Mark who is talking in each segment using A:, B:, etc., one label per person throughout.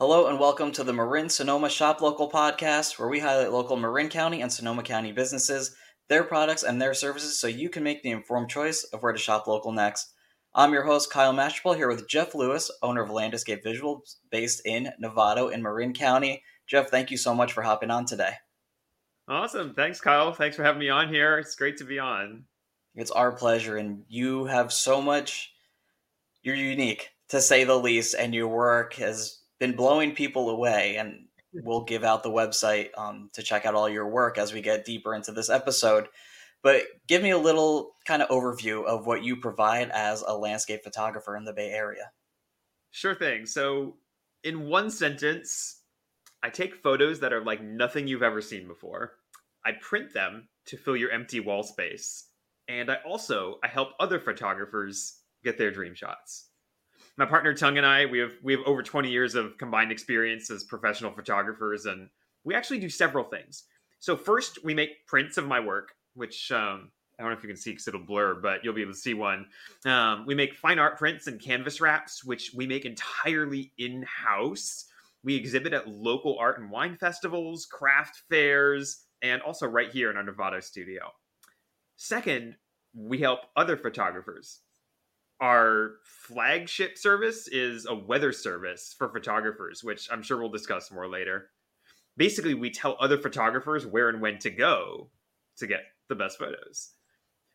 A: Hello and welcome to the Marin Sonoma Shop Local podcast, where we highlight local Marin County and Sonoma County businesses, their products, and their services so you can make the informed choice of where to shop local next. I'm your host, Kyle Mashable, here with Jeff Lewis, owner of Landescape Visuals based in Novato in Marin County. Jeff, thank you so much for hopping on today.
B: Awesome. Thanks, Kyle. Thanks for having me on here. It's great to be on.
A: It's our pleasure, and you have so much, you're unique to say the least, and your work has been blowing people away. And we'll give out the website um, to check out all your work as we get deeper into this episode. But give me a little kind of overview of what you provide as a landscape photographer in the Bay Area.
B: Sure thing. So, in one sentence, I take photos that are like nothing you've ever seen before. I print them to fill your empty wall space. And I also I help other photographers get their dream shots my partner Tung and I, we have we have over 20 years of combined experience as professional photographers, and we actually do several things. So first, we make prints of my work, which um, I don't know if you can see because it'll blur, but you'll be able to see one. Um, we make fine art prints and canvas wraps, which we make entirely in house. We exhibit at local art and wine festivals, craft fairs, and also right here in our Novato studio. Second, we help other photographers our flagship service is a weather service for photographers, which I'm sure we'll discuss more later. Basically, we tell other photographers where and when to go to get the best photos.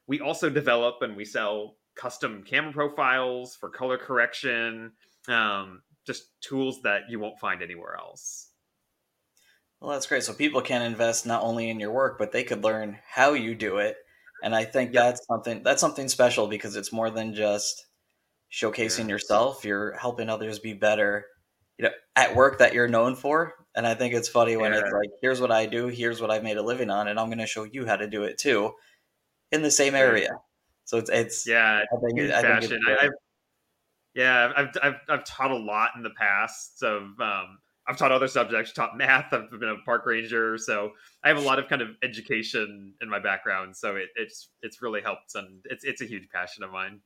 B: We also develop and we sell custom camera profiles for color correction, um, just tools that you won't find anywhere else.
A: Well, that's great. So people can invest not only in your work, but they could learn how you do it and I think that's something that's something special because it's more than just showcasing yeah. yourself. You're helping others be better, you know, at work that you're known for. And I think it's funny when yeah. it's like, here's what I do, here's what I've made a living on, and I'm going to show you how to do it too, in the same area. So it's it's
B: yeah, I think, it, I think it's I, I've, yeah, I've, I've I've taught a lot in the past of um, I've taught other subjects, taught math. I've been a park ranger, so I have a lot of kind of education in my background. So it, it's it's really helped, and it's it's a huge passion of mine.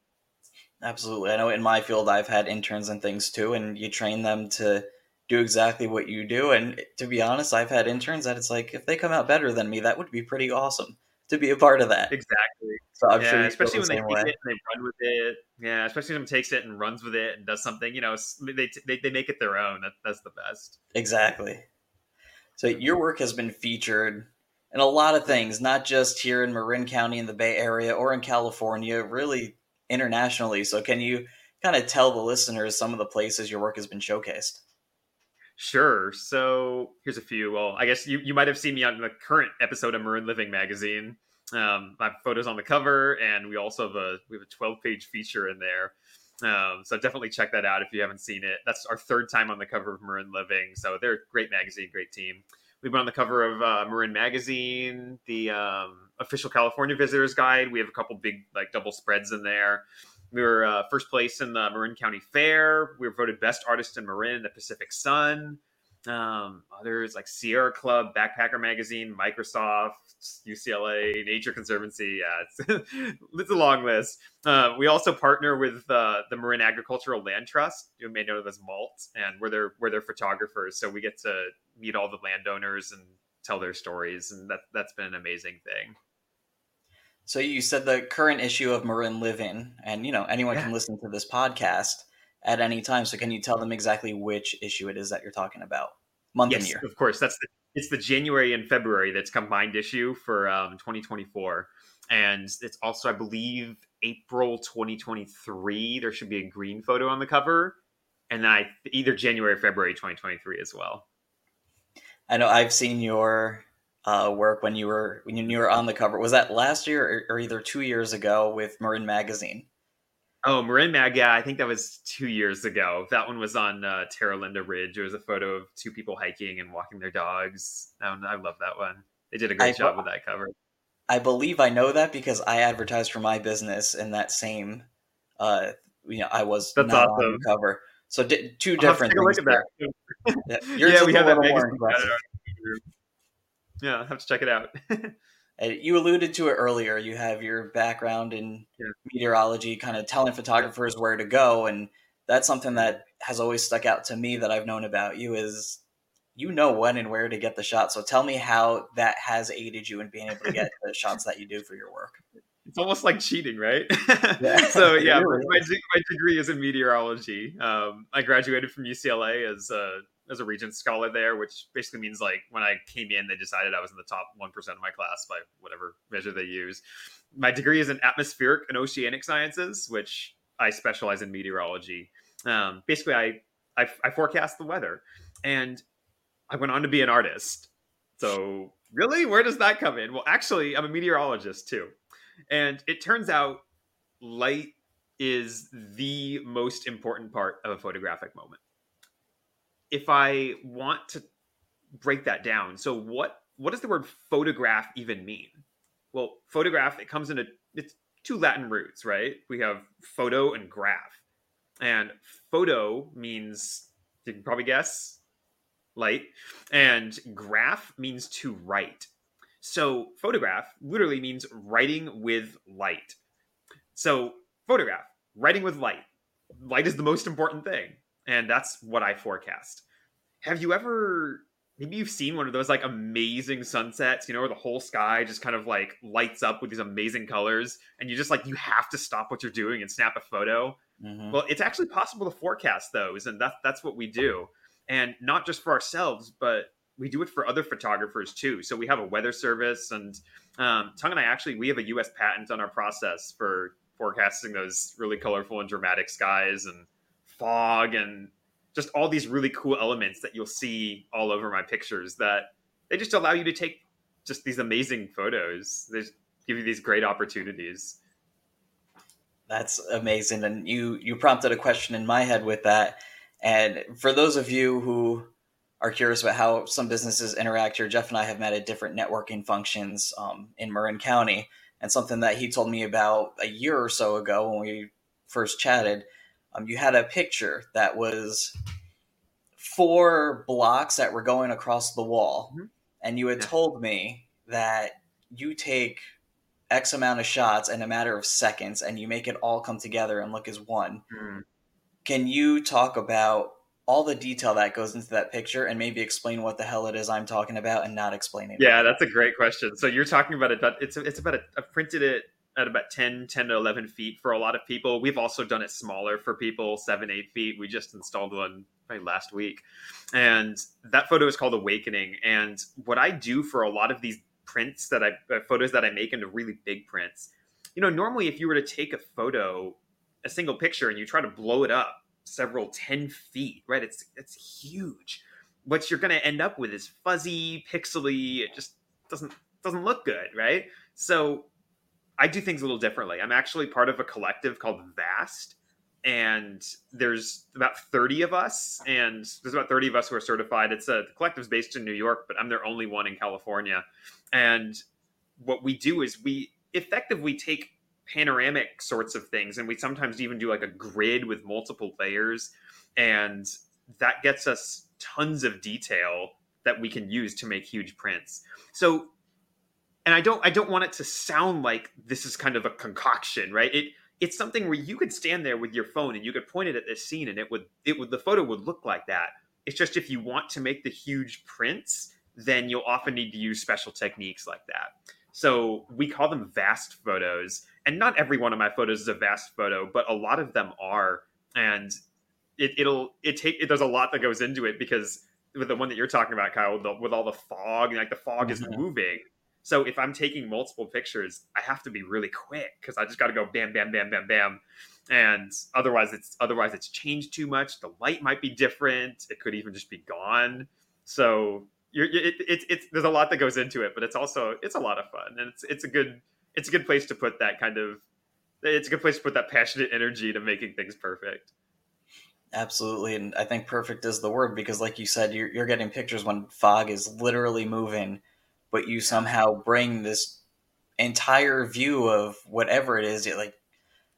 A: Absolutely, I know in my field I've had interns and things too, and you train them to do exactly what you do. And to be honest, I've had interns that it's like if they come out better than me, that would be pretty awesome to be a part of that.
B: Exactly. So I'm yeah, sure especially when the they take way. it and they run with it. Yeah, especially when someone takes it and runs with it and does something. You know, they they, they make it their own. That, that's the best.
A: Exactly. So your work has been featured in a lot of things, not just here in Marin County in the Bay Area or in California, really internationally. So can you kind of tell the listeners some of the places your work has been showcased?
B: Sure. So here's a few. Well, I guess you, you might have seen me on the current episode of Marin Living magazine. Um, have photos on the cover, and we also have a we have a 12 page feature in there. Um, so definitely check that out if you haven't seen it. That's our third time on the cover of Marin Living. So they're a great magazine, great team. We've been on the cover of uh, Magazine, the um, official California Visitors Guide. We have a couple big like double spreads in there. We were uh, first place in the Marin County Fair. We were voted best artist in Marin, in the Pacific Sun. Um, others like Sierra Club, Backpacker Magazine, Microsoft, UCLA, Nature Conservancy. Yeah, it's, it's a long list. Uh, we also partner with uh, the Marin Agricultural Land Trust, you may know them as MALT, and we're their we're their photographers. So we get to meet all the landowners and tell their stories, and that that's been an amazing thing.
A: So you said the current issue of Marin Living, and you know anyone yeah. can listen to this podcast at any time. So can you tell them exactly which issue it is that you're talking about, month
B: yes,
A: and year?
B: Of course, that's the, it's the January and February that's combined issue for um, 2024, and it's also I believe April 2023. There should be a green photo on the cover, and I either January or February 2023 as well.
A: I know I've seen your uh, work when you were when you were on the cover. Was that last year or, or either two years ago with Marin Magazine?
B: Oh, Marin Mag, yeah, I think that was two years ago. That one was on uh, Terra Linda Ridge. It was a photo of two people hiking and walking their dogs. Um, I love that one. They did a great I, job with that cover.
A: I believe I know that because I advertised for my business in that same. Uh, you know, I was
B: That's not awesome. on the
A: cover. So di- two different things.
B: yeah, yeah we have that magazine. Yeah, I have to check it out.
A: you alluded to it earlier. You have your background in yeah. meteorology, kind of telling photographers where to go, and that's something that has always stuck out to me that I've known about you is you know when and where to get the shot. So tell me how that has aided you in being able to get the shots that you do for your work.
B: It's almost like cheating, right? Yeah. so yeah, really my, my, degree is in meteorology. Um, I graduated from UCLA as a as a Regents scholar there, which basically means like when I came in, they decided I was in the top one percent of my class by whatever measure they use. My degree is in atmospheric and oceanic sciences, which I specialize in meteorology. Um, basically, I, I I forecast the weather, and I went on to be an artist. So really, where does that come in? Well, actually, I'm a meteorologist too, and it turns out light is the most important part of a photographic moment if I want to break that down, so what what does the word photograph even mean? Well, photograph it comes in a it's two Latin roots, right? We have photo and graph. And photo means you can probably guess light, and graph means to write. So photograph literally means writing with light. So photograph, writing with light. Light is the most important thing and that's what I forecast. Have you ever maybe you've seen one of those like amazing sunsets, you know, where the whole sky just kind of like lights up with these amazing colors and you just like you have to stop what you're doing and snap a photo. Mm-hmm. Well, it's actually possible to forecast those and that's that's what we do. And not just for ourselves, but we do it for other photographers too. So we have a weather service and um, Tung and I actually we have a US patent on our process for forecasting those really colorful and dramatic skies and fog and just all these really cool elements that you'll see all over my pictures that they just allow you to take just these amazing photos. They give you these great opportunities.
A: That's amazing. And you you prompted a question in my head with that. And for those of you who are curious about how some businesses interact here, Jeff and I have met at different networking functions um, in Marin County. And something that he told me about a year or so ago when we first chatted um, you had a picture that was four blocks that were going across the wall, mm-hmm. and you had told me that you take X amount of shots in a matter of seconds, and you make it all come together and look as one. Mm-hmm. Can you talk about all the detail that goes into that picture and maybe explain what the hell it is I'm talking about and not explaining
B: Yeah, that's a great question. So you're talking about it, it's, it's about, a, printed it at about 10, 10 to 11 feet for a lot of people. We've also done it smaller for people, seven, eight feet. We just installed one last week. And that photo is called Awakening. And what I do for a lot of these prints that I, uh, photos that I make into really big prints, you know, normally if you were to take a photo, a single picture, and you try to blow it up several 10 feet, right? It's, it's huge. What you're going to end up with is fuzzy, pixely. It just doesn't, doesn't look good, right? So I do things a little differently. I'm actually part of a collective called Vast, and there's about 30 of us, and there's about 30 of us who are certified. It's a the collective's based in New York, but I'm their only one in California. And what we do is we effectively take panoramic sorts of things, and we sometimes even do like a grid with multiple layers, and that gets us tons of detail that we can use to make huge prints. So and I don't I don't want it to sound like this is kind of a concoction, right? It it's something where you could stand there with your phone and you could point it at this scene and it would it would the photo would look like that. It's just if you want to make the huge prints, then you'll often need to use special techniques like that. So we call them vast photos, and not every one of my photos is a vast photo, but a lot of them are. And it, it'll it take it, there's a lot that goes into it because with the one that you're talking about, Kyle, with, the, with all the fog, and like the fog mm-hmm. is moving, so if I'm taking multiple pictures, I have to be really quick because I just got to go bam, bam, bam, bam, bam, and otherwise it's otherwise it's changed too much. The light might be different. It could even just be gone. So you're, it, it, it's there's a lot that goes into it, but it's also it's a lot of fun and it's it's a good it's a good place to put that kind of it's a good place to put that passionate energy to making things perfect.
A: Absolutely, and I think perfect is the word because, like you said, you're, you're getting pictures when fog is literally moving but you somehow bring this entire view of whatever it is. Like,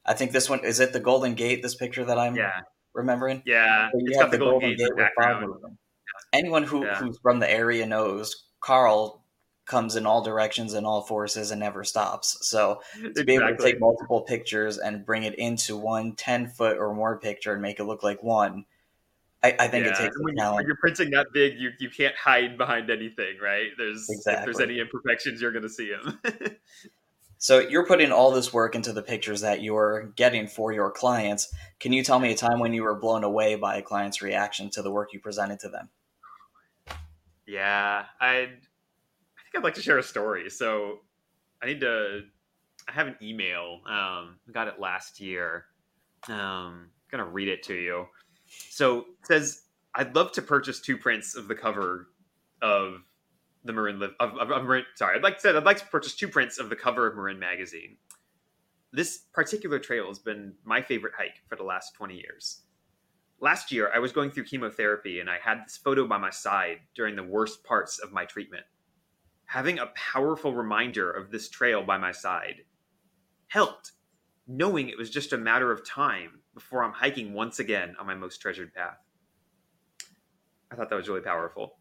A: I think this one is it the Golden Gate. This picture that I'm yeah. remembering.
B: Yeah,
A: you have the, Golden, Gate, Gate with Anyone who, yeah. who's from the area knows Karl comes in all directions and all forces and never stops. So to exactly. be able to take multiple pictures and bring it into one 10 foot or more picture and make it look like one, I, I think yeah. it takes
B: when. When you're printing that big, you, you can't hide behind anything, right? There's exactly. if there's any imperfections, you're going to see them.
A: so you're putting all this work into the pictures that you're getting for your clients. Can you tell me a time when you were blown away by a client's reaction to the work you presented to them?
B: Yeah, I I think I'd like to share a story. So I need to. I have an email. Um, got it last year. Um, I'm gonna read it to you. So says, "I'd love to purchase two prints of the cover of the Marin. Of, of, of Marin sorry, I'd like to. I'd like to purchase two prints of the cover of Marin magazine. This particular trail has been my favorite hike for the last 20 years." Last year, I was going through chemotherapy and I had this photo by my side during the worst parts of my treatment having a powerful reminder of this trail by my side helped, knowing it was just a matter of time before I'm hiking once again on my most treasured path. I thought that was really powerful.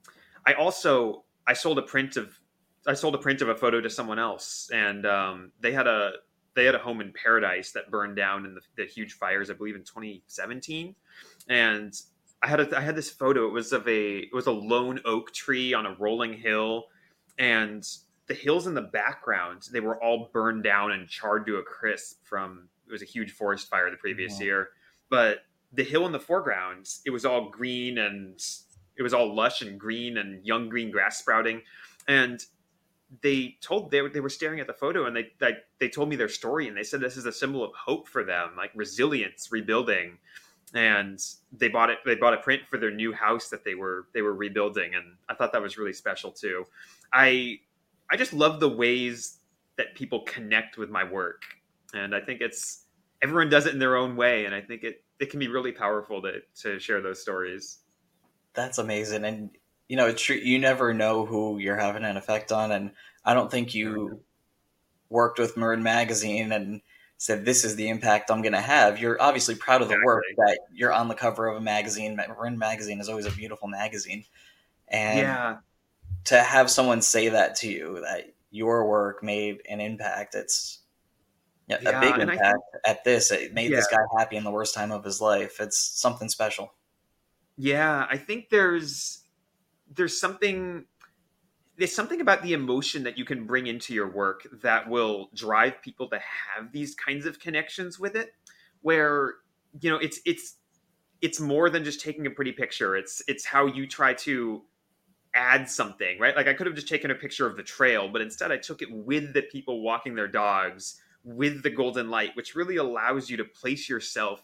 B: I also I sold a print of I sold a print of a photo to someone else, and um, they had a they had a home in Paradise that burned down in the, the huge fires, I believe, in 2017. And I had a, I had this photo. It was of a it was a lone oak tree on a rolling hill and the hills in the background they were all burned down and charred to a crisp from was a huge forest fire the previous yeah. year. But the hill in the foreground it was all green and it was all lush and green and young green grass sprouting. And they told they, they were staring at the photo and they, they they told me their story and they said this is a symbol of hope for them like resilience rebuilding. And they bought it they bought a print for their new house that they were they were rebuilding and i thought that was really special too. I I just love the ways that people connect with my work, and I think it's everyone does it in their own way, and I think it it can be really powerful to to share those stories.
A: That's amazing, and you know, it's true. You never know who you're having an effect on, and I don't think you worked with Marin Magazine and said this is the impact I'm going to have. You're obviously proud of the exactly. work that you're on the cover of a magazine. Marin Magazine is always a beautiful magazine, and yeah to have someone say that to you that your work made an impact it's yeah, a big impact think, at this it made yeah. this guy happy in the worst time of his life it's something special
B: yeah i think there's there's something there's something about the emotion that you can bring into your work that will drive people to have these kinds of connections with it where you know it's it's it's more than just taking a pretty picture it's it's how you try to add something, right? Like I could have just taken a picture of the trail, but instead I took it with the people walking their dogs, with the golden light, which really allows you to place yourself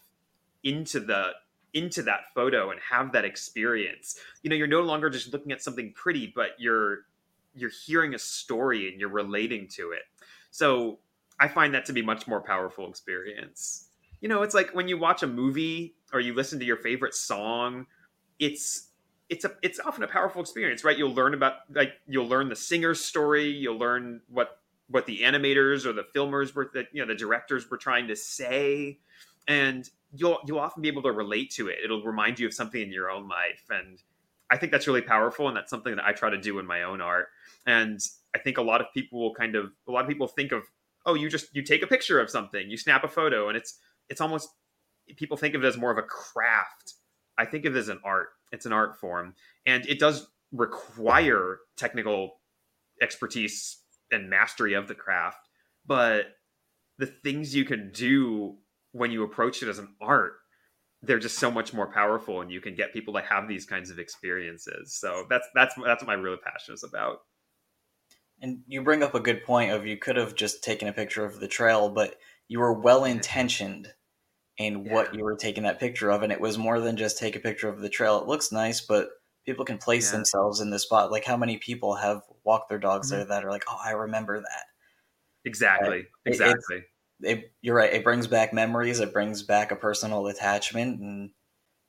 B: into the into that photo and have that experience. You know, you're no longer just looking at something pretty, but you're you're hearing a story and you're relating to it. So I find that to be much more powerful experience. You know, it's like when you watch a movie or you listen to your favorite song, it's it's a it's often a powerful experience, right? You'll learn about like you'll learn the singer's story, you'll learn what what the animators or the filmers were that you know the directors were trying to say, and you'll you'll often be able to relate to it. It'll remind you of something in your own life, and I think that's really powerful, and that's something that I try to do in my own art. And I think a lot of people will kind of a lot of people think of oh you just you take a picture of something, you snap a photo, and it's it's almost people think of it as more of a craft. I think of it as an art it's an art form, and it does require technical expertise and mastery of the craft. But the things you can do when you approach it as an art, they're just so much more powerful, and you can get people to have these kinds of experiences. So that's that's that's what my real passion is about.
A: And you bring up a good point of you could have just taken a picture of the trail, but you were well intentioned in yeah. what you were taking that picture of. And it was more than just take a picture of the trail. It looks nice, but people can place yeah. themselves in the spot. Like how many people have walked their dogs mm-hmm. there that are like, oh, I remember that.
B: Exactly. exactly.
A: It, it, you're right. It brings back memories. It brings back a personal attachment, and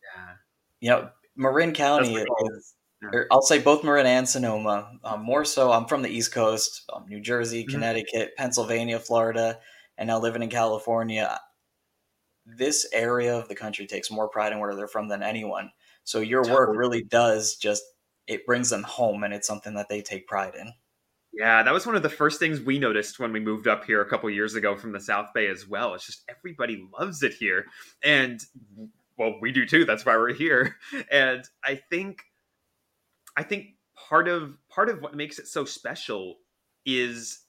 A: yeah, you know, Marin County is. Yeah. I'll say both Marin and Sonoma. Um, more so, I'm from the East Coast, um, New Jersey, mm-hmm. Connecticut, Pennsylvania, Florida, and now living in California this area of the country takes more pride in where they're from than anyone. So your work really does just it brings them home, and it's something that they take pride in.
B: Yeah, that was one of the first things we noticed when we moved up here a couple years ago from the South Bay as well. It's just everybody loves it here. And well, we do too. That's why we're here. And I think I think part of part of what makes it so special is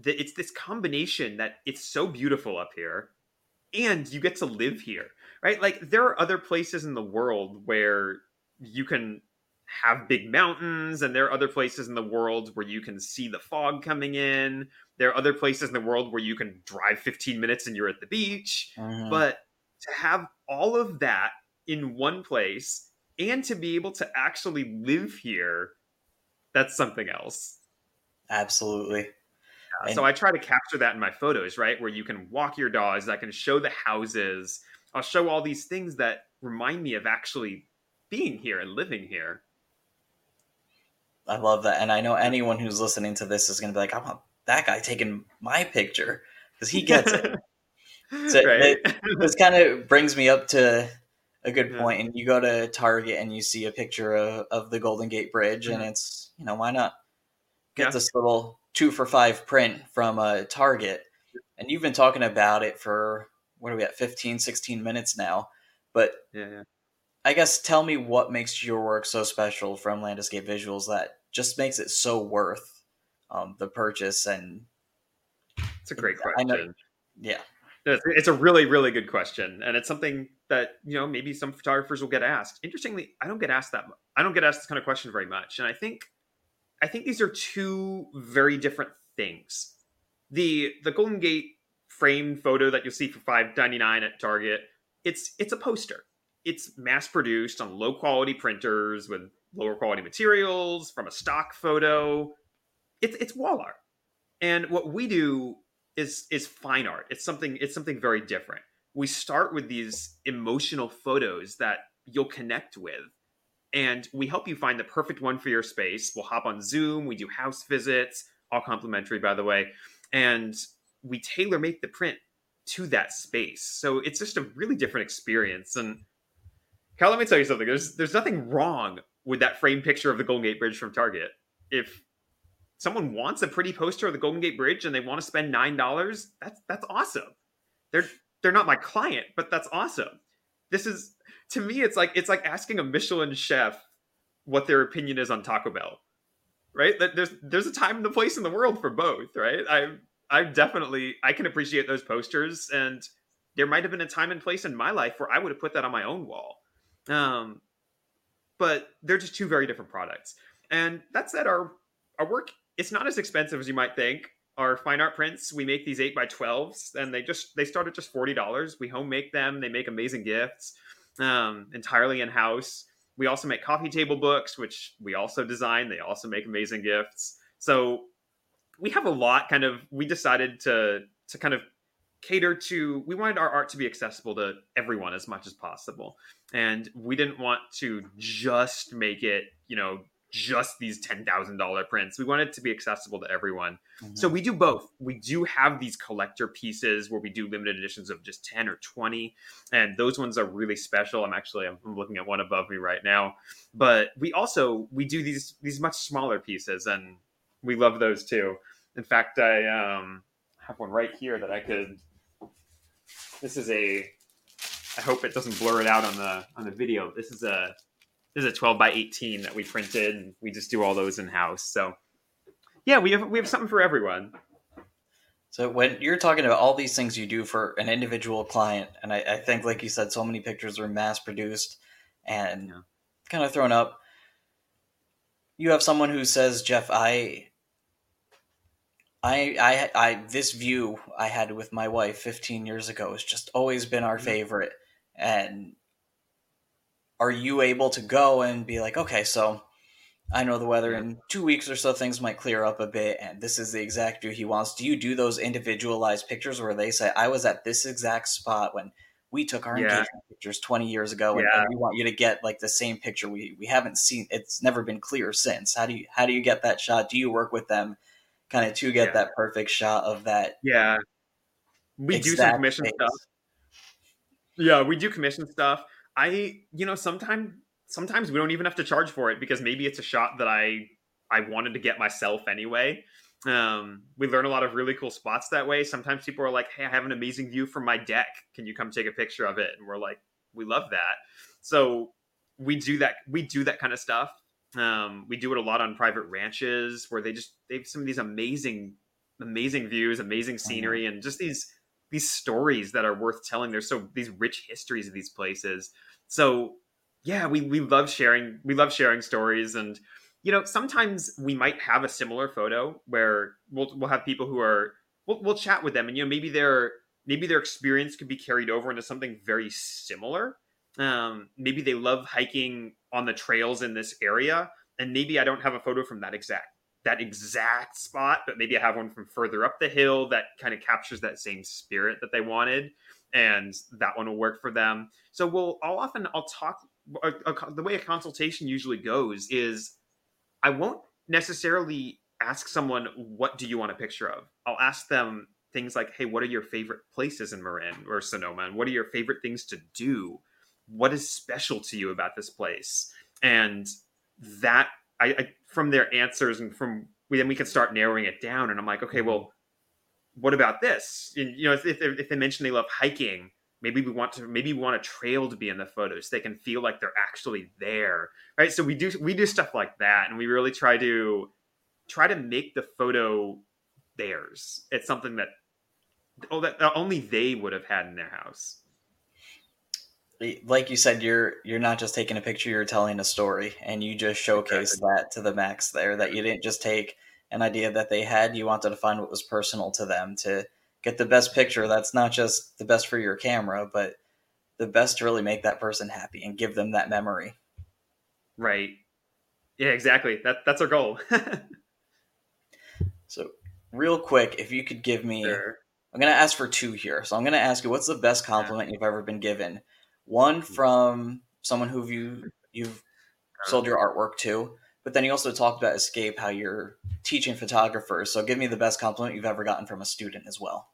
B: that it's this combination that it's so beautiful up here and you get to live here. Right? Like there are other places in the world where you can have big mountains and there are other places in the world where you can see the fog coming in. There are other places in the world where you can drive 15 minutes and you're at the beach. Mm-hmm. but to have all of that in one place and to be able to actually live here that's something else.
A: Absolutely.
B: Yeah, and- so i try to capture that in my photos right? Where you can walk your dogs i can show the houses i'll show all these things that remind me of actually being here and living here
A: I love that, and I know anyone who's listening to this is going to be like, "I want that guy taking my picture because he gets it." so right. it, this kind of brings me up to a good yeah. And you go to Target and you see a picture of, of the Golden Gate Bridge, and it's you know why not get yeah. this little two for five print from a uh, Target, and you've been talking about it for what are we at 15, 16 minutes now, but
B: yeah, yeah.
A: I guess tell me what makes your work so special from Landescape Visuals that just makes it so worth um, the purchase. And
B: it's a great question. Know,
A: yeah.
B: It's a really, really good question, and it's something that you know maybe some photographers will get asked. Interestingly, I don't get asked that. I don't get asked this kind of question very much, and I think, I think these are two very different things. the The Golden Gate framed photo that you'll see for five ninety nine at Target, it's it's a poster. It's mass produced on low quality printers with lower quality materials from a stock photo. It's it's wall art, and what we do is is fine art. It's something it's something very different. We start with these emotional photos that you'll connect with, and we help you find the perfect one for your space. We'll hop on Zoom. We do house visits, all complimentary, by the way, and we tailor make the print to that space. So it's just a really different experience. And Cal, let me tell you something. There's there's nothing wrong with that framed picture of the Golden Gate Bridge from Target. If someone wants a pretty poster of the Golden Gate Bridge and they want to spend nine dollars, that's that's awesome. They're they're not my client, but that's awesome. This is to me, it's like it's like asking a Michelin chef what their opinion is on Taco Bell. Right? There's there's a time and a place in the world for both, right? I I definitely I can appreciate those posters and there might have been a time and place in my life where I would have put that on my own wall. Um, but they're just two very different products. And that said, our our work it's not as expensive as you might think. Our fine art prints, we make these eight by twelves, and they just they start at just forty dollars. We home make them. They make amazing gifts, um, entirely in house. We also make coffee table books, which we also design. They also make amazing gifts. So we have a lot. Kind of, we decided to to kind of cater to we wanted our art to be accessible to everyone as much as possible and we didn't want to just make it you know just these $10,000 prints. We want it to be accessible to everyone. Mm-hmm. So we do both. We do have these collector pieces where we do limited editions of just 10 or 20 and those ones are really special. I'm actually I'm looking at one above me right now. But we also we do these these much smaller pieces and we love those too. In fact, I um have one right here that I could this is a. I hope it doesn't blur it out on the on the video. This is a this is a 12 by 18 that we printed, and we just do all those in house. So, yeah, we have we have something for everyone.
A: So when you're talking about all these things you do for an individual client, and I, I think, like you said, so many pictures are mass produced and yeah. kind of thrown up. You have someone who says, "Jeff, I I, I, I, this view I had with my wife 15 years ago has just always been our mm-hmm. favorite. And are you able to go and be like, okay, so I know the weather in two weeks or so things might clear up a bit, and this is the exact view he wants. Do you do those individualized pictures where they say, I was at this exact spot when we took our yeah. engagement pictures 20 years ago, and, yeah. and we want you to get like the same picture we, we haven't seen. It's never been clear since. How do you how do you get that shot? Do you work with them? Kind of to get yeah. that perfect shot of that.
B: Yeah, we do some commission stuff. Yeah, we do commission stuff. I, you know, sometimes sometimes we don't even have to charge for it because maybe it's a shot that I I wanted to get myself anyway. Um, we learn a lot of really cool spots that way. Sometimes people are like, "Hey, I have an amazing view from my deck. Can you come take a picture of it?" And we're like, "We love that." So we do that. We do that kind of stuff. Um, we do it a lot on private ranches where they just they have some of these amazing, amazing views, amazing scenery, and just these these stories that are worth telling. There's so these rich histories of these places. So yeah, we we love sharing. We love sharing stories and you know, sometimes we might have a similar photo where we'll we'll have people who are we'll, we'll chat with them, and you know, maybe their maybe their experience could be carried over into something very similar. Um, maybe they love hiking on the trails in this area, and maybe I don't have a photo from that exact that exact spot, but maybe I have one from further up the hill that kind of captures that same spirit that they wanted, and that one will work for them. So we'll I'll often I'll talk. A, a, the way a consultation usually goes is I won't necessarily ask someone, what do you want a picture of? I'll ask them things like, hey, what are your favorite places in Marin or Sonoma? And what are your favorite things to do? What is special to you about this place? And that, I, I from their answers and from, then we can start narrowing it down. And I'm like, okay, well, what about this? And, you know, if, if, if they mention they love hiking, maybe we want to maybe we want a trail to be in the photos so they can feel like they're actually there right so we do we do stuff like that and we really try to try to make the photo theirs it's something that oh that only they would have had in their house
A: like you said you're you're not just taking a picture you're telling a story and you just showcase exactly. that to the max there that you didn't just take an idea that they had you wanted to find what was personal to them to get the best picture that's not just the best for your camera, but the best to really make that person happy and give them that memory.
B: Right. Yeah, exactly. That that's our goal.
A: so, real quick, if you could give me sure. I'm going to ask for two here. So, I'm going to ask you what's the best compliment yeah. you've ever been given? One hmm. from someone who you you've sold your artwork to, but then you also talked about escape how you're teaching photographers so give me the best compliment you've ever gotten from a student as well.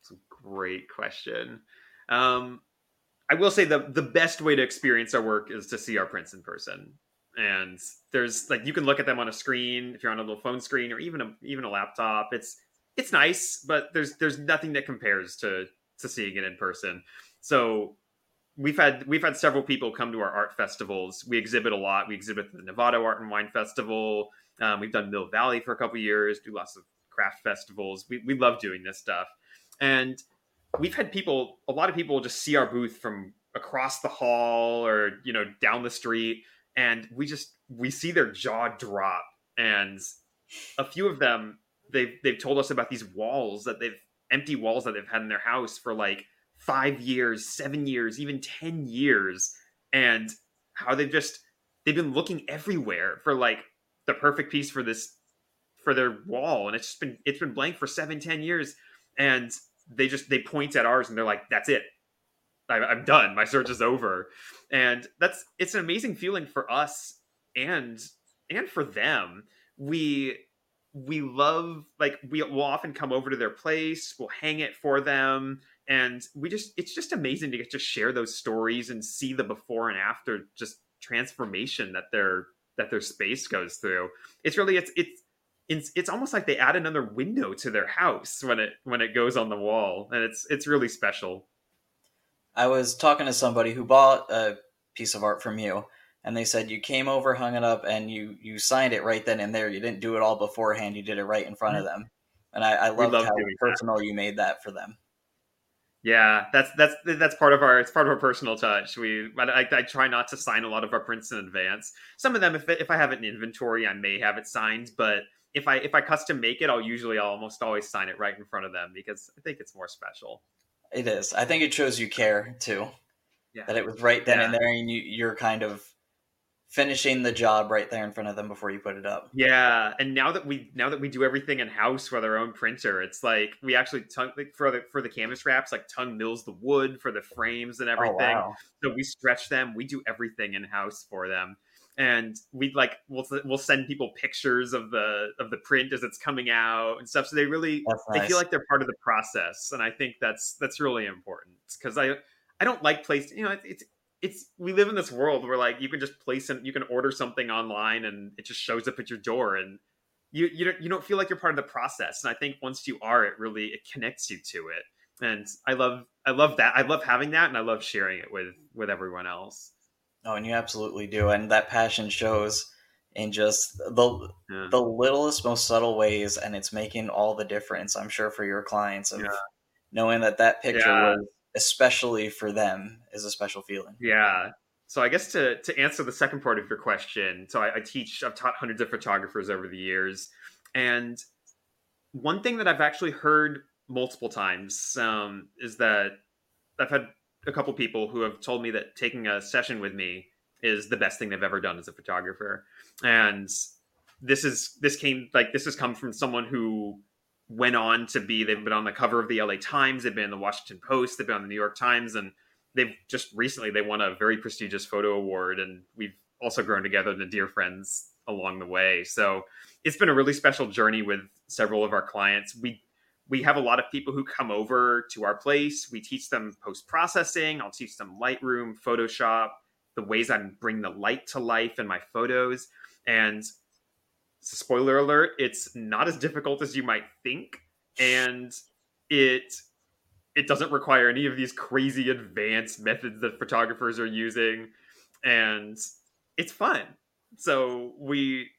B: It's a great question. Um, i will say the the best way to experience our work is to see our prints in person. And there's like you can look at them on a screen if you're on a little phone screen or even a even a laptop. It's it's nice but there's there's nothing that compares to to seeing it in person so we've had we've had several people come to our art festivals. We exhibit a lot. We exhibit the Novato Art and Wine Festival. Um, we've done Mill Valley for a couple years. Do lots of craft festivals. We we love doing this stuff, and we've had people. A lot of people just see our booth from across the hall or you know down the street, and we just we see their jaw drop. And a few of them they've they've told us about these walls that they've empty walls that they've had in their house for like five years, seven years, even 10 years, and how they've just they've been looking everywhere for like the perfect piece for this for their wall and it's just been it's been blank for seven ten years and they just they point at ours and they're like that's it. I'm done. My search is over. And that's it's an amazing feeling for us and and for them. We we love like we will often come over to their place we'll hang it for them and we just it's just amazing to get to share those stories and see the before and after just transformation that their that their space goes through. It's really it's it's it's, it's almost like they add another window to their house when it when it goes on the wall. And it's it's really special.
A: I was talking to somebody who bought a piece of art from you and they said you came over hung it up and you you signed it right then and there. You didn't do it all beforehand. You did it right in front of mm-hmm. them. And i, I loved love how personal that. you made that for them
B: yeah, that's that's that's part of our it's part of our personal touch. We I, I, try not to sign a lot of our prints in advance. Some of them, if if I have it in inventory, I may have it signed. But if I if I custom make it, I'll usually I'll almost always sign it right in front of them because I think it's more special.
A: It is. I think it shows you care too. Yeah. That it was right then yeah. and there, and you, you're kind of finishing the job right there in front of them before you put it up.
B: Yeah, and now that we now that we do everything in house with our own printer, it's like we actually Tung like for the for the canvas wraps, like Tung mills the wood for the frames and oh, everything. Oh, wow. So we stretch them. We do everything in house for them. And we like we'll we'll send people pictures of the of the print as it's coming out and stuff. So they really nice. they feel like they're part of the process, and I think that's that's really important because I I don't like place you know it's it's we live in this world where like you can just place and you can order something online and it just shows up at your door and you you don't you don't feel like you're part of the process. And I think once you are, it really it connects you to it. And I love I love that. I love having that and I love sharing it with with everyone else.
A: Oh, and you absolutely do. And that passion shows in just the yeah. the littlest, most subtle ways, and it's making all the difference. I'm sure for your clients of yeah. knowing that that picture yeah. was especially for them is a special feeling.
B: Yeah. So I guess to to answer the second part of your question, so I, I teach. I've taught hundreds of photographers over the years, and one thing that I've actually heard multiple times um, is that I've had a couple people who have told me that taking a session with me is the best thing they've ever done as a photographer and this is this came like this has come from someone who went on to be they've been on the cover of the LA Times, they've been in the Washington Post, they've been on the New York Times, and they've just recently they won a very prestigious photo award, and we've also grown together the dear friends along the way. So it's been a really special journey with several of our clients. We we have a lot of people who come over to our place. We teach them post processing. I'll teach them Lightroom, Photoshop, the ways I bring the light to life in my photos. And spoiler alert, it's not as difficult as you might think. And it it doesn't require any of these crazy advanced methods that photographers are using. And it's fun. So we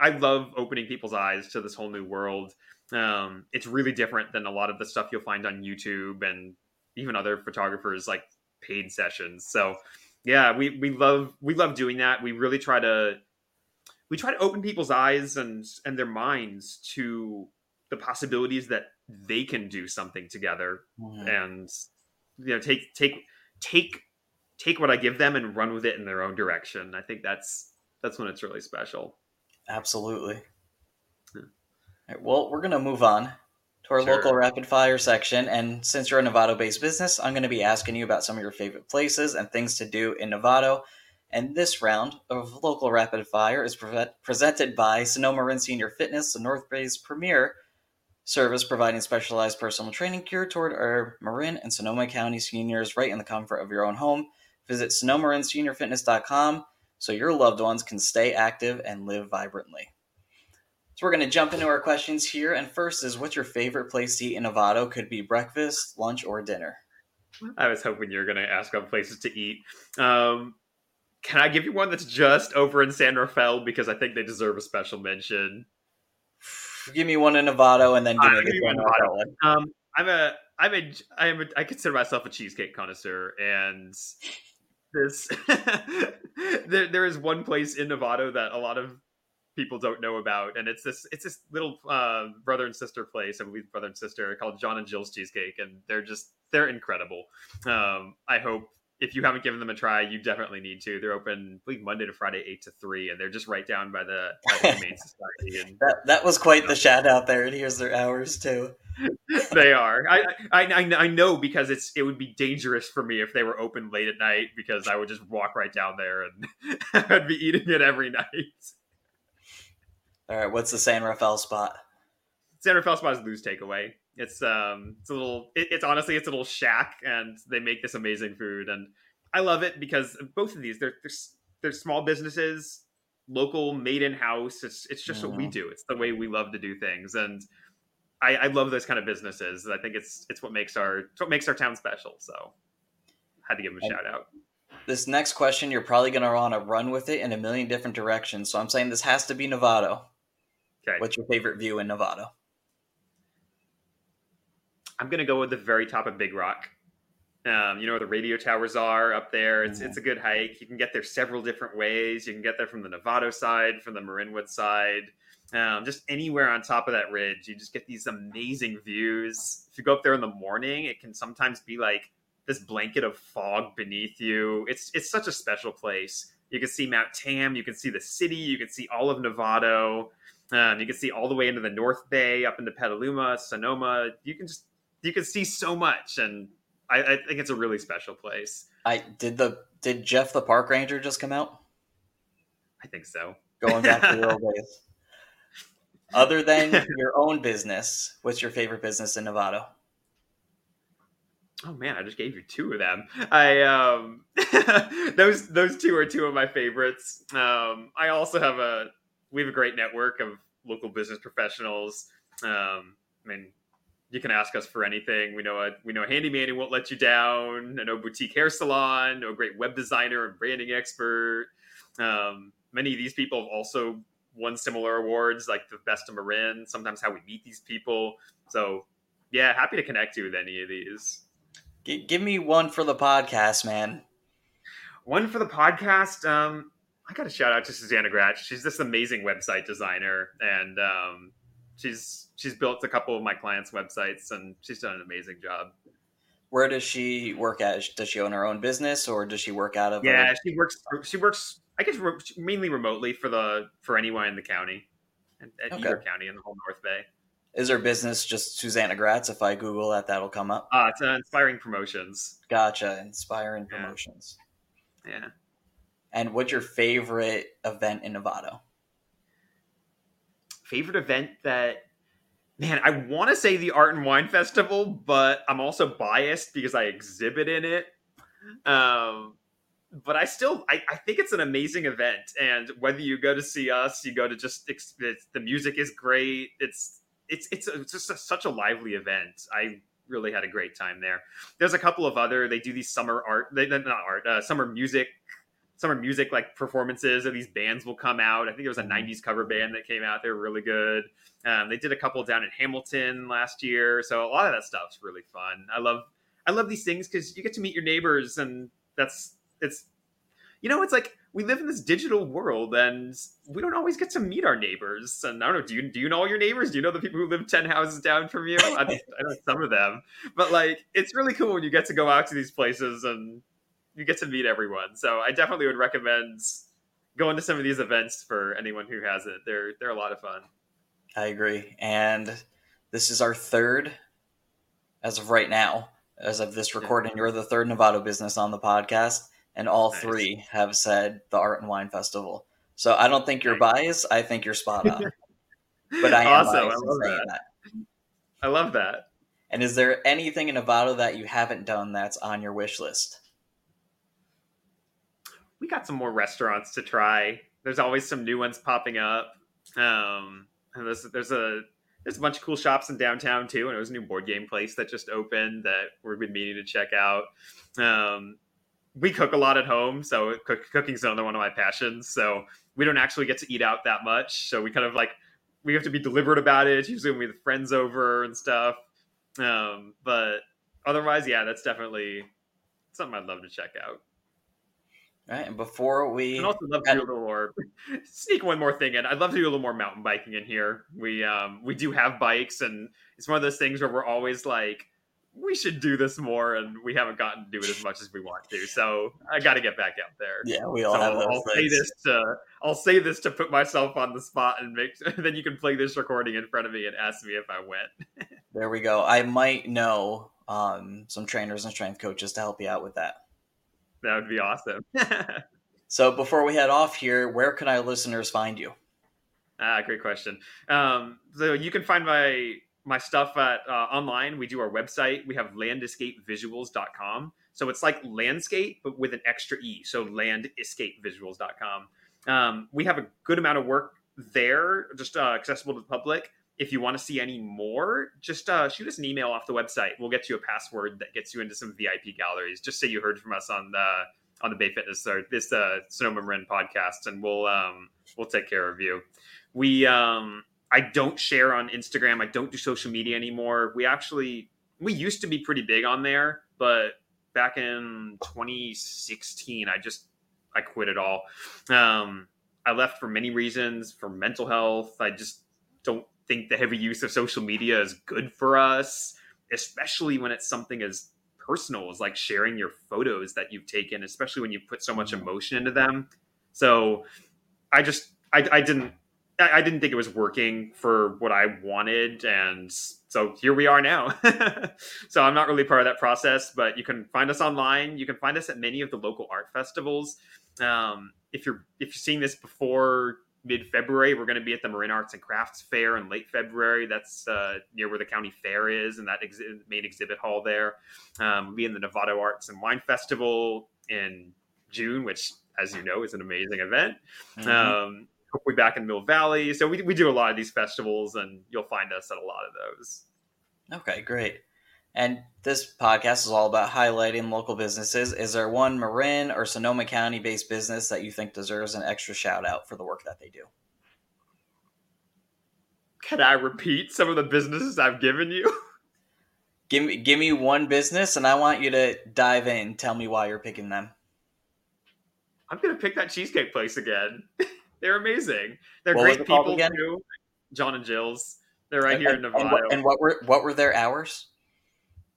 B: I love opening people's eyes to this whole new world. Um, it's really different than a lot of the stuff you'll find on YouTube and even other photographers like paid sessions. So yeah, we we love we love doing that. We really try to we try to open people's eyes and and their minds to the possibilities that they can do something together mm-hmm. and you know take take take take what I give them and run with it in their own direction. I think that's that's when it's really special.
A: Absolutely. Yeah. Right, well, we're gonna move on to our sure. local rapid fire section, and since you're a Novato-based business, I'm going to be asking you about some of your favorite places and things to do in Novato. And this round of local rapid fire is pre- presented by SonoMarin Senior Fitness, the North Bay's premier service providing specialized personal training geared toward our Marin and Sonoma County seniors right in the comfort of your own home. Visit sonomarinseniorfitness.com so your loved ones can stay active and live vibrantly. So we're going to jump into our questions here. And first is what's your favorite place to eat in Novato? Could be breakfast, lunch, or dinner.
B: I was hoping you were going to ask on places to eat. Um, can I give you one that's just over in San Rafael because I think they deserve a special mention?
A: Give me one in Novato, and then give me one in Novato.
B: Um, I'm a, I'm a, I am a, I consider myself a cheesecake connoisseur, and this, there, there is one place in Novato that a lot of people don't know about, and it's this, it's this little uh, brother and sister place, I believe brother and sister, called John and Jill's Cheesecake, and they're just, they're incredible. Um, I hope if you haven't given them a try, you definitely need to. They're open, I believe, Monday to Friday, eight to three, and they're just right down by the, by the Humane Society. And
A: that that was quite the shout out there. And here's their hours too.
B: they are. I, I I know because it's it would be dangerous for me if they were open late at night because I would just walk right down there and I'd be eating it every night.
A: All right, what's the San Rafael spot?
B: San Rafael spot is Lou's Takeaway. It's um, it's a little. It, it's honestly, it's a little shack, and they make this amazing food, and I love it because both of these, they're they're, they're small businesses, local, made in house. It's it's just mm-hmm. what we mm-hmm. do. It's the way we love to do things, and I, I love those kind of businesses. I think it's it's what makes our it's what makes our town special. So, had to give them a and shout out.
A: This next question, you're probably going to want to run with it in a million different directions. So I'm saying this has to be Novato. Okay. What's your favorite view in Novato?
B: I'm gonna go with the very top of Big Rock. Um, you know where the radio towers are up there. It's mm-hmm. it's a good hike. You can get there several different ways. You can get there from the Novato side, from the Marinwood side, um, just anywhere on top of that ridge. You just get these amazing views. If you go up there in the morning, it can sometimes be like this blanket of fog beneath you. It's it's such a special place. You can see Mount Tam. You can see the city. You can see all of Novato. Um, you can see all the way into the North Bay, up into Petaluma, Sonoma. You can just you can see so much, and I, I think it's a really special place.
A: I did the did Jeff the park ranger just come out?
B: I think so.
A: Going back to the old days. Other than your own business, what's your favorite business in Novato?
B: Oh man, I just gave you two of them. I um those those two are two of my favorites. Um, I also have a we have a great network of local business professionals. Um, I mean, you can ask us for anything. We know a we know a handyman who won't let you down. I know boutique hair salon. Know a great web designer and branding expert. Um, many of these people have also won similar awards, like the best of Marin. Sometimes how we meet these people. So yeah, happy to connect you with any of these.
A: G- give me one for the podcast, man.
B: One for the podcast. Um, I got a shout out to Susanna Gratch. She's this amazing website designer, and um, she's she's built a couple of my clients' websites, and she's done an amazing job.
A: Where does she work at? Does she own her own business, or does she work out of?
B: Yeah, a- she works. She works. I guess mainly remotely for the for anyone in the county, at okay. either county in the whole North Bay.
A: Is her business just Susanna Gratz? If I Google that, that'll come up.
B: Uh, it's uh, Inspiring Promotions.
A: Gotcha. Inspiring yeah. Promotions.
B: Yeah.
A: And what's your favorite event in Novato?
B: Favorite event that, man, I want to say the Art and Wine Festival, but I'm also biased because I exhibit in it. Um, but I still I, I think it's an amazing event, and whether you go to see us, you go to just the music is great. It's it's it's, a, it's just a, such a lively event. I really had a great time there. There's a couple of other they do these summer art, they, not art, uh, summer music, summer music like performances, or these bands will come out. I think there was a '90s mm-hmm. cover band that came out. They were really good. Um, they did a couple down in Hamilton last year, so a lot of that stuff's really fun. I love I love these things because you get to meet your neighbors, and that's it's you know it's like we live in this digital world and we don't always get to meet our neighbors. And I don't know, do you do you know all your neighbors? Do you know the people who live ten houses down from you? I, I know some of them, but like it's really cool when you get to go out to these places and you get to meet everyone. So I definitely would recommend going to some of these events for anyone who has it. They're they're a lot of fun.
A: I agree, and this is our third, as of right now, as of this recording. You're the third Novato business on the podcast and all nice. three have said the Art and Wine Festival. So I don't think you're biased. I think you're spot on. but I am awesome. I love that. that.
B: I love that.
A: And is there anything in Novato that you haven't done that's on your wish list?
B: We got some more restaurants to try. There's always some new ones popping up. Um, and there's, there's a there's a bunch of cool shops in downtown too, and it was a new board game place that just opened that we've been meaning to check out. Um, we cook a lot at home, so cook, cooking's another one of my passions. So we don't actually get to eat out that much. So we kind of like we have to be deliberate about it. Usually when we have friends over and stuff. Um, but otherwise, yeah, that's definitely something I'd love to check out.
A: Right, and before we
B: and also love to do a little more sneak one more thing in. I'd love to do a little more mountain biking in here. We um we do have bikes, and it's one of those things where we're always like we should do this more, and we haven't gotten to do it as much as we want to. So I got to get back out there.
A: Yeah, we all so have.
B: I'll
A: things.
B: say this to I'll say this to put myself on the spot and make. then you can play this recording in front of me and ask me if I went.
A: there we go. I might know um, some trainers and strength coaches to help you out with that.
B: That would be awesome.
A: so before we head off here, where can our listeners find you?
B: Ah, great question. Um, so you can find my my stuff at uh, online. We do our website. We have landescapevisuals.com. So it's like landscape, but with an extra E. So landescapevisuals.com. Um, we have a good amount of work there, just uh, accessible to the public. If you want to see any more, just uh, shoot us an email off the website. We'll get you a password that gets you into some VIP galleries. Just say you heard from us on the on the Bay Fitness or this uh, Sonoma Marin podcast, and we'll um, we'll take care of you. We um, I don't share on Instagram. I don't do social media anymore. We actually we used to be pretty big on there, but back in 2016, I just I quit it all. Um, I left for many reasons, for mental health. I just don't think the heavy use of social media is good for us, especially when it's something as personal as like sharing your photos that you've taken, especially when you put so much mm-hmm. emotion into them. So I just I, I didn't I, I didn't think it was working for what I wanted, and so here we are now. so I'm not really part of that process, but you can find us online. You can find us at many of the local art festivals. Um, if you're if you're seeing this before mid February, we're going to be at the Marin Arts and Crafts Fair in late February. That's uh, near where the county fair is, and that exhi- main exhibit hall there. Um, we'll be in the Novato Arts and Wine Festival in June, which, as you know, is an amazing event. Mm-hmm. Um, we'll back in Mill Valley. So we, we do a lot of these festivals, and you'll find us at a lot of those.
A: Okay, great. And this podcast is all about highlighting local businesses. Is there one Marin or Sonoma County based business that you think deserves an extra shout out for the work that they do?
B: Can I repeat some of the businesses I've given you?
A: Give me give me one business and I want you to dive in. Tell me why you're picking them.
B: I'm gonna pick that cheesecake place again. They're amazing. They're what great people too. John and Jill's. They're right and, here in Novato.
A: And and what were what were their hours?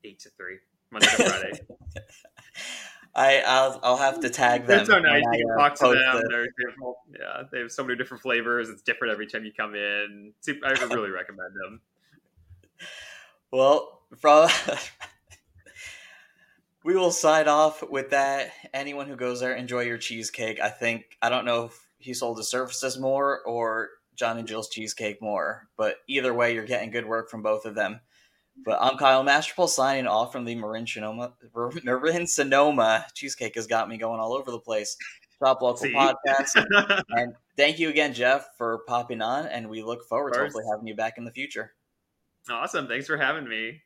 B: Eight to three, Monday to Friday.
A: I I'll, I'll have to tag them.
B: It's so nice. You can uh, talk to them. They're, yeah, they have so many different flavors. It's different every time you come in. I really recommend them.
A: Well, from we will sign off with that. Anyone who goes there, enjoy your cheesecake. I think I don't know if he sold his services more or John and Jill's cheesecake more, but either way, you're getting good work from both of them. But I'm Kyle Masterful signing off from the Marin Sonoma. Marin Sonoma cheesecake has got me going all over the place. Shop Local See? podcast. and thank you again, Jeff, for popping on. And we look forward to hopefully having you back in the future.
B: Awesome. Thanks for having me.